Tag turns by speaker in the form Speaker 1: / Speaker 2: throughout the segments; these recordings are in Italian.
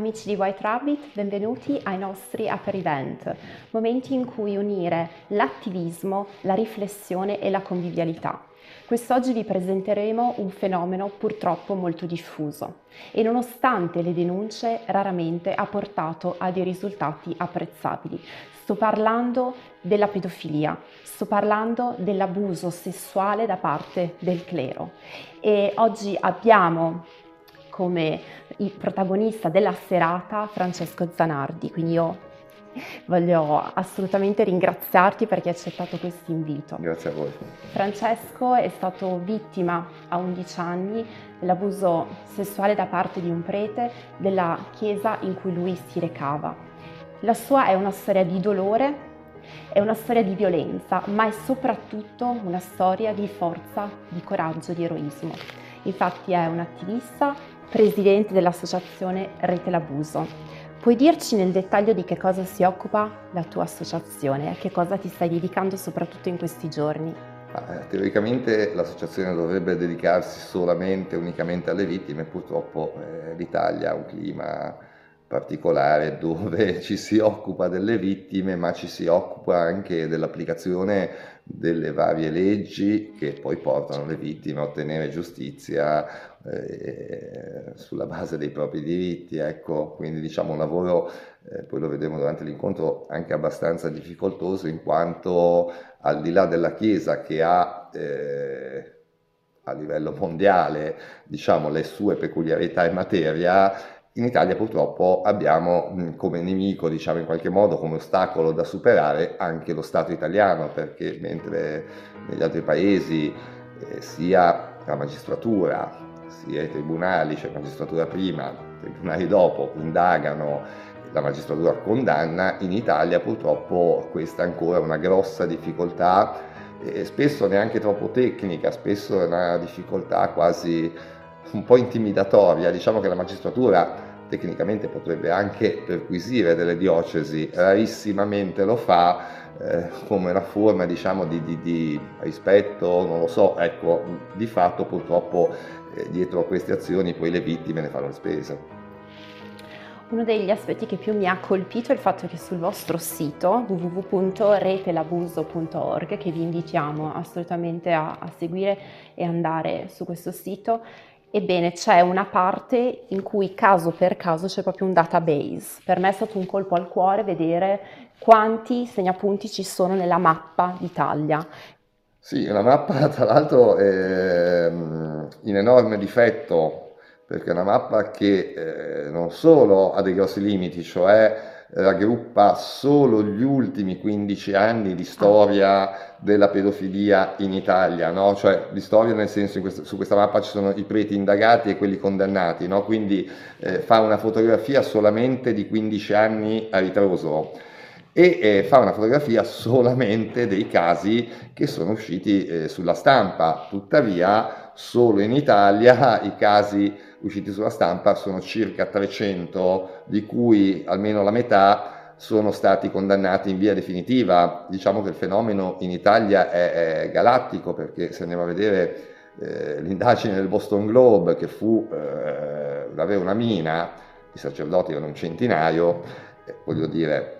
Speaker 1: Amici di White Rabbit, benvenuti ai nostri Upper Event, momenti in cui unire l'attivismo, la riflessione e la convivialità. Quest'oggi vi presenteremo un fenomeno purtroppo molto diffuso e nonostante le denunce raramente ha portato a dei risultati apprezzabili. Sto parlando della pedofilia, sto parlando dell'abuso sessuale da parte del clero e oggi abbiamo come il protagonista della serata Francesco Zanardi, quindi io voglio assolutamente ringraziarti perché hai accettato questo invito.
Speaker 2: Grazie a voi.
Speaker 1: Francesco è stato vittima a 11 anni dell'abuso sessuale da parte di un prete della chiesa in cui lui si recava. La sua è una storia di dolore, è una storia di violenza, ma è soprattutto una storia di forza, di coraggio, di eroismo. Infatti è un attivista, presidente dell'associazione Rete l'Abuso. Puoi dirci nel dettaglio di che cosa si occupa la tua associazione, a che cosa ti stai dedicando soprattutto in questi giorni?
Speaker 2: Ah, teoricamente l'associazione dovrebbe dedicarsi solamente, unicamente alle vittime, purtroppo eh, l'Italia ha un clima particolare dove ci si occupa delle vittime ma ci si occupa anche dell'applicazione delle varie leggi che poi portano le vittime a ottenere giustizia eh, sulla base dei propri diritti, ecco, quindi diciamo un lavoro, eh, poi lo vedremo durante l'incontro, anche abbastanza difficoltoso in quanto al di là della Chiesa che ha eh, a livello mondiale diciamo, le sue peculiarità in materia, in Italia purtroppo abbiamo come nemico, diciamo in qualche modo, come ostacolo da superare anche lo Stato italiano, perché mentre negli altri paesi eh, sia la magistratura, sia i tribunali, cioè magistratura prima, tribunali dopo, indagano, la magistratura condanna, in Italia purtroppo questa è ancora una grossa difficoltà, e spesso neanche troppo tecnica, spesso è una difficoltà quasi un po' intimidatoria, diciamo che la magistratura tecnicamente potrebbe anche perquisire delle diocesi, rarissimamente lo fa eh, come una forma diciamo di, di, di, rispetto, non lo so, ecco, di fatto purtroppo eh, dietro a queste azioni poi le vittime ne fanno le spese.
Speaker 1: Uno degli aspetti che più mi ha colpito è il fatto che sul vostro sito www.retelabuso.org, che vi invitiamo assolutamente a, a seguire e andare su questo sito, Ebbene, c'è una parte in cui caso per caso c'è proprio un database. Per me è stato un colpo al cuore vedere quanti segnapunti ci sono nella mappa d'Italia.
Speaker 2: Sì, la mappa tra l'altro mm, in enorme difetto perché è una mappa che eh, non solo ha dei grossi limiti, cioè raggruppa solo gli ultimi 15 anni di storia della pedofilia in Italia, no? cioè di storia nel senso che su questa mappa ci sono i preti indagati e quelli condannati, no? quindi eh, fa una fotografia solamente di 15 anni a ritroso e eh, fa una fotografia solamente dei casi che sono usciti eh, sulla stampa, tuttavia solo in Italia i casi usciti sulla stampa sono circa 300, di cui almeno la metà sono stati condannati in via definitiva. Diciamo che il fenomeno in Italia è, è galattico perché se andiamo a vedere eh, l'indagine del Boston Globe che fu eh, avere una mina, i sacerdoti erano un centinaio, eh, voglio dire,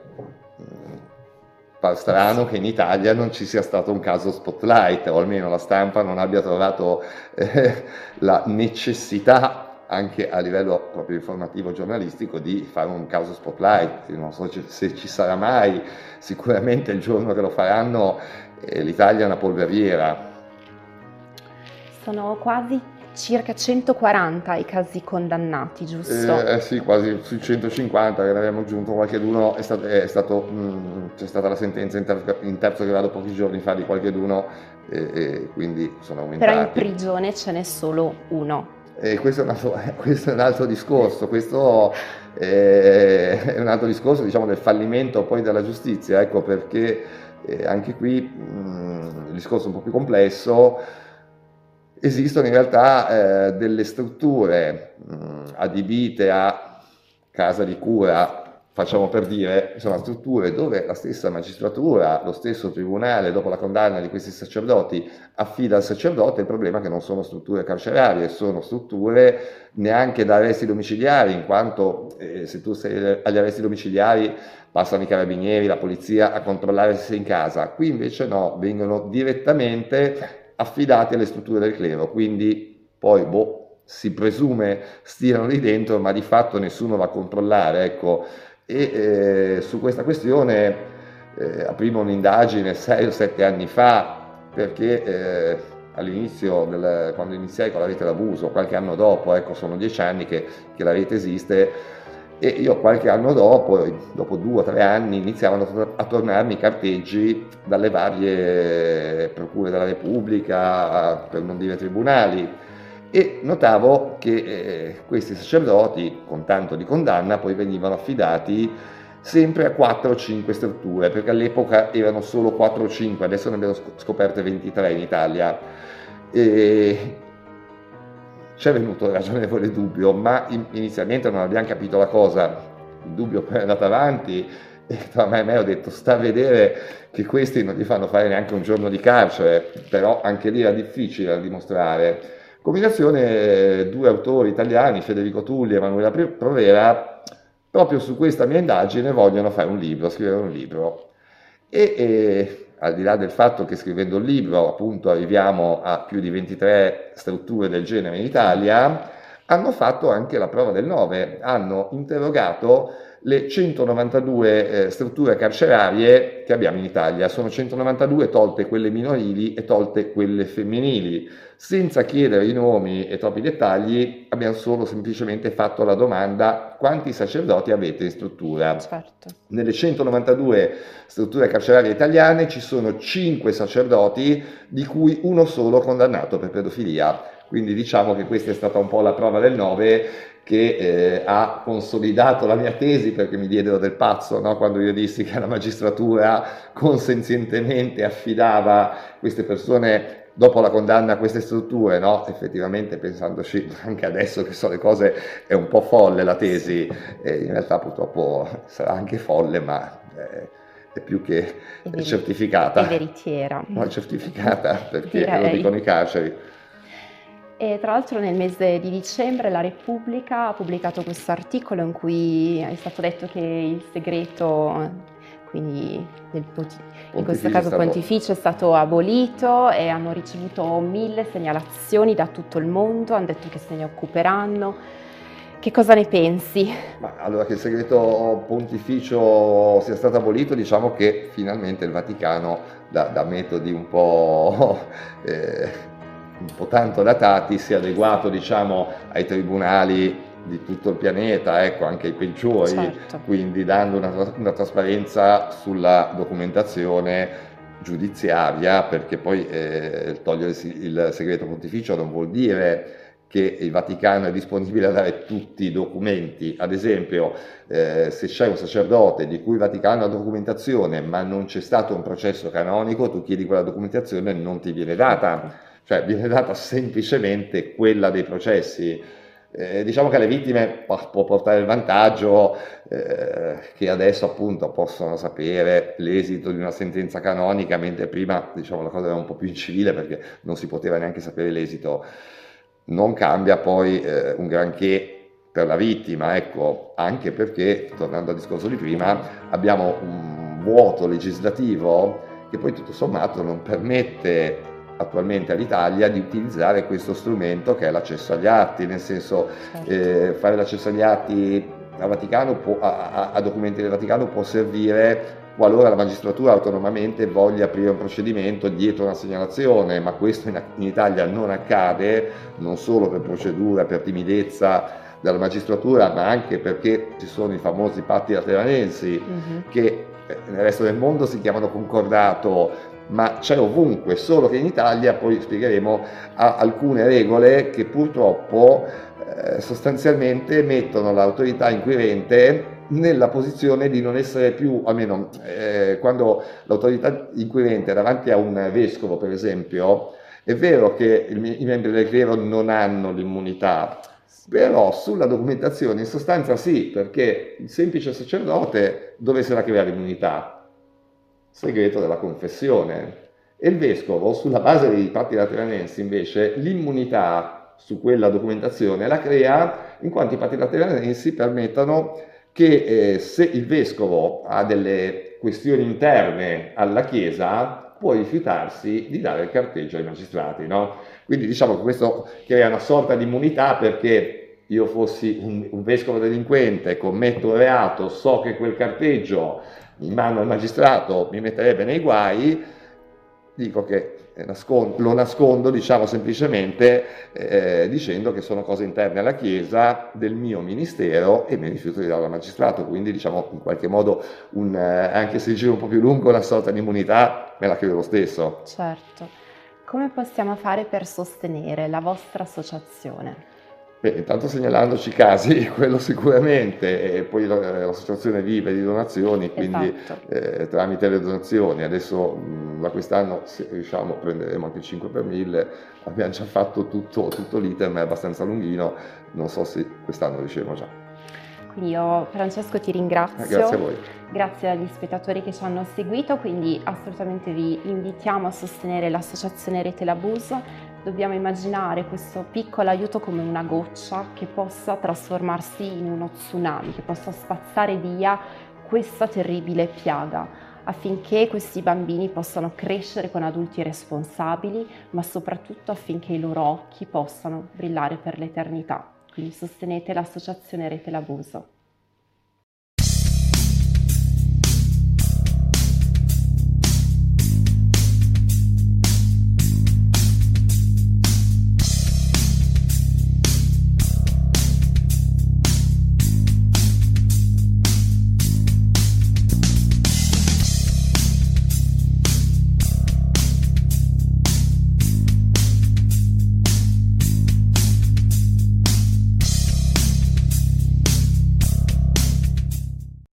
Speaker 2: Fa strano che in Italia non ci sia stato un caso spotlight, o almeno la stampa non abbia trovato eh, la necessità anche a livello proprio informativo giornalistico di fare un caso spotlight, non so se ci sarà mai, sicuramente il giorno che lo faranno eh, l'Italia è una polveriera.
Speaker 1: Sono quasi circa 140 i casi condannati, giusto?
Speaker 2: Eh, eh sì, quasi sui 150, che ne abbiamo aggiunto qualcheduno, è stato, è stato, mh, c'è stata la sentenza in, ter- in, terzo grado pochi giorni fa di qualcheduno e, e quindi sono aumentati.
Speaker 1: Però in prigione ce n'è solo uno.
Speaker 2: E questo è un altro, questo è un altro discorso, questo è un altro discorso diciamo, del fallimento poi della giustizia, ecco perché eh, anche qui mh, mm, il discorso è un po' più complesso, esistono in realtà eh, delle strutture mh, adibite a casa di cura facciamo per dire, insomma, strutture dove la stessa magistratura, lo stesso tribunale, dopo la condanna di questi sacerdoti, affida al sacerdote il problema è che non sono strutture carcerarie, sono strutture neanche da arresti domiciliari, in quanto eh, se tu sei agli arresti domiciliari passano i carabinieri, la polizia a controllare se sei in casa, qui invece no, vengono direttamente affidati alle strutture del clero, quindi poi boh, si presume stiano lì dentro, ma di fatto nessuno va a controllare, ecco, e eh, su questa questione eh, aprimo un'indagine sei o sette anni fa perché eh, all'inizio, del, quando iniziai con la rete d'abuso, qualche anno dopo, ecco sono dieci anni che, che la rete esiste, e io qualche anno dopo, dopo due o tre anni, iniziavano a tornarmi carteggi dalle varie procure della Repubblica, per non dire tribunali, e notavo che eh, questi sacerdoti, con tanto di condanna, poi venivano affidati sempre a 4 o 5 strutture, perché all'epoca erano solo 4 o 5, adesso ne abbiamo scoperte 23 in Italia. E ci è venuto ragionevole dubbio, ma inizialmente non abbiamo capito la cosa, il dubbio poi è andato avanti e tra me e me ho detto sta a vedere che questi non gli fanno fare neanche un giorno di carcere, però anche lì era difficile da dimostrare. Combinazione due autori italiani, Federico Tulli e Emanuela Provera, proprio su questa mia indagine vogliono fare un libro, scrivere un libro. E, e al di là del fatto che scrivendo il libro appunto arriviamo a più di 23 strutture del genere in Italia, hanno fatto anche la prova del 9, hanno interrogato le 192 eh, strutture carcerarie che abbiamo in Italia. Sono 192 tolte quelle minorili e tolte quelle femminili. Senza chiedere i nomi e troppi dettagli, abbiamo solo semplicemente fatto la domanda quanti sacerdoti avete in struttura. Certo. Nelle 192 strutture carcerarie italiane ci sono 5 sacerdoti, di cui uno solo condannato per pedofilia. Quindi diciamo che questa è stata un po' la prova del 9 che eh, ha consolidato la mia tesi perché mi diedero del pazzo no? quando io dissi che la magistratura consenzientemente affidava queste persone dopo la condanna a queste strutture, no? effettivamente pensandoci anche adesso che so le cose è un po' folle la tesi, e in realtà purtroppo sarà anche folle ma eh, è più che è certificata.
Speaker 1: È veritiera.
Speaker 2: No, è certificata perché Direi. lo dicono i carceri.
Speaker 1: E tra l'altro nel mese di dicembre la Repubblica ha pubblicato questo articolo in cui è stato detto che il segreto, quindi del, in questo caso pontificio, è stato abolito e hanno ricevuto mille segnalazioni da tutto il mondo, hanno detto che se ne occuperanno. Che cosa ne pensi?
Speaker 2: Ma allora che il segreto pontificio sia stato abolito, diciamo che finalmente il Vaticano da, da metodi un po'... Eh, un po' tanto datati, si è adeguato diciamo, ai tribunali di tutto il pianeta, ecco, anche ai peggiori, certo. quindi dando una, una, trasparenza sulla documentazione giudiziaria, perché poi eh, togliere il segreto pontificio non vuol dire che il Vaticano è disponibile a dare tutti i documenti. Ad esempio, eh, se c'è un sacerdote di cui il Vaticano ha documentazione, ma non c'è stato un processo canonico, tu chiedi quella documentazione e non ti viene data cioè viene data semplicemente quella dei processi. Eh, diciamo che alle vittime può portare il vantaggio eh, che adesso appunto possono sapere l'esito di una sentenza canonica, mentre prima diciamo, la cosa era un po' più incivile perché non si poteva neanche sapere l'esito. Non cambia poi eh, un granché per la vittima, ecco, anche perché, tornando al discorso di prima, abbiamo un vuoto legislativo che poi tutto sommato non permette attualmente all'Italia di utilizzare questo strumento che è l'accesso agli atti, nel senso certo. eh, fare l'accesso agli atti può, a, a, documenti del Vaticano può servire qualora la magistratura autonomamente voglia aprire un procedimento dietro una segnalazione, ma questo in, in Italia non accade, non solo per procedura, per timidezza della magistratura, ma anche perché ci sono i famosi patti lateranensi mm-hmm. che eh, nel resto del mondo si chiamano concordato ma c'è ovunque, solo che in Italia, poi spiegheremo, ha alcune regole che purtroppo eh, sostanzialmente mettono l'autorità inquirente nella posizione di non essere più, almeno eh, quando l'autorità inquirente è davanti a un vescovo, per esempio, è vero che il, i membri del clero non hanno l'immunità, però sulla documentazione in sostanza sì, perché il semplice sacerdote dove si era creare l'immunità? Segreto della confessione. E il vescovo, sulla base dei patti lateranensi, invece, l'immunità su quella documentazione la crea in quanto i patti lateranensi permettono che eh, se il vescovo ha delle questioni interne alla Chiesa, può rifiutarsi di dare il carteggio ai magistrati. No? Quindi diciamo che questo crea una sorta di immunità perché io fossi un, un vescovo delinquente, commetto un reato, so che quel carteggio in mano al magistrato mi metterebbe nei guai, dico che nascondo, lo nascondo, diciamo semplicemente eh, dicendo che sono cose interne alla Chiesa, del mio ministero e mi rifiuto di darlo al magistrato, quindi diciamo in qualche modo, un, eh, anche se il giro è un po' più lungo, una sorta di immunità me la credo lo stesso.
Speaker 1: Certo. Come possiamo fare per sostenere la vostra associazione?
Speaker 2: Beh, intanto segnalandoci casi, quello sicuramente, e poi l'associazione vive di donazioni, quindi esatto. eh, tramite le donazioni, adesso da quest'anno se riusciamo prenderemo anche il 5 per 1000, abbiamo già fatto tutto, tutto l'iter, ma è abbastanza lunghino, non so se quest'anno riusciremo già.
Speaker 1: Quindi io Francesco ti ringrazio.
Speaker 2: Grazie a voi.
Speaker 1: Grazie agli spettatori che ci hanno seguito, quindi assolutamente vi invitiamo a sostenere l'associazione Rete L'Abuso dobbiamo immaginare questo piccolo aiuto come una goccia che possa trasformarsi in uno tsunami, che possa spazzare via questa terribile piaga affinché questi bambini possano crescere con adulti responsabili, ma soprattutto affinché i loro occhi possano brillare per l'eternità. Quindi sostenete l'associazione Rete L'Abuso.